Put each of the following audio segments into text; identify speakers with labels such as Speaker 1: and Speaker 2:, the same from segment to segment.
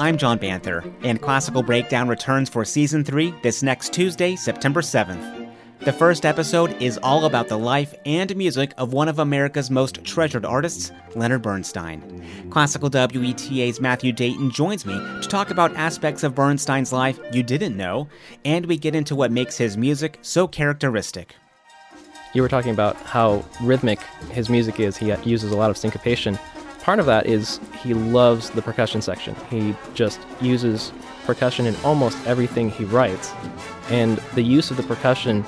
Speaker 1: I'm John Banther, and Classical Breakdown returns for Season 3 this next Tuesday, September 7th. The first episode is all about the life and music of one of America's most treasured artists, Leonard Bernstein. Classical WETA's Matthew Dayton joins me to talk about aspects of Bernstein's life you didn't know, and we get into what makes his music so characteristic.
Speaker 2: You were talking about how rhythmic his music is. He uses a lot of syncopation part of that is he loves the percussion section. He just uses percussion in almost everything he writes. And the use of the percussion,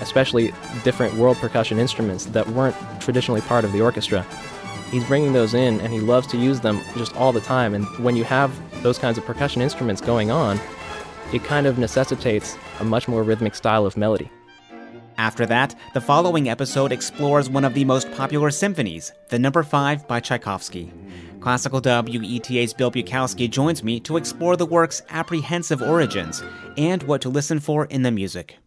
Speaker 2: especially different world percussion instruments that weren't traditionally part of the orchestra, he's bringing those in and he loves to use them just all the time. And when you have those kinds of percussion instruments going on, it kind of necessitates a much more rhythmic style of melody.
Speaker 1: After that, the following episode explores one of the most popular symphonies, the number 5 by Tchaikovsky. Classical WETA's Bill Bukowski joins me to explore the work's apprehensive origins and what to listen for in the music.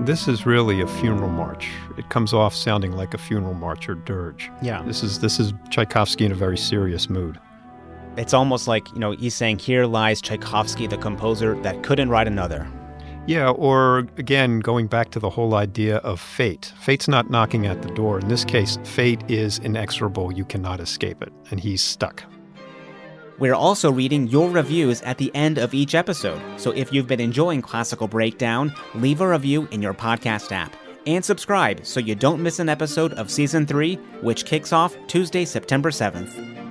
Speaker 3: This is really a funeral march. It comes off sounding like a funeral march or dirge.
Speaker 1: Yeah.
Speaker 3: This is this is Tchaikovsky in a very serious mood.
Speaker 1: It's almost like, you know, he's saying here lies Tchaikovsky, the composer that couldn't write another.
Speaker 3: Yeah, or again, going back to the whole idea of fate. Fate's not knocking at the door. In this case, fate is inexorable. You cannot escape it. And he's stuck.
Speaker 1: We're also reading your reviews at the end of each episode. So if you've been enjoying Classical Breakdown, leave a review in your podcast app. And subscribe so you don't miss an episode of Season 3, which kicks off Tuesday, September 7th.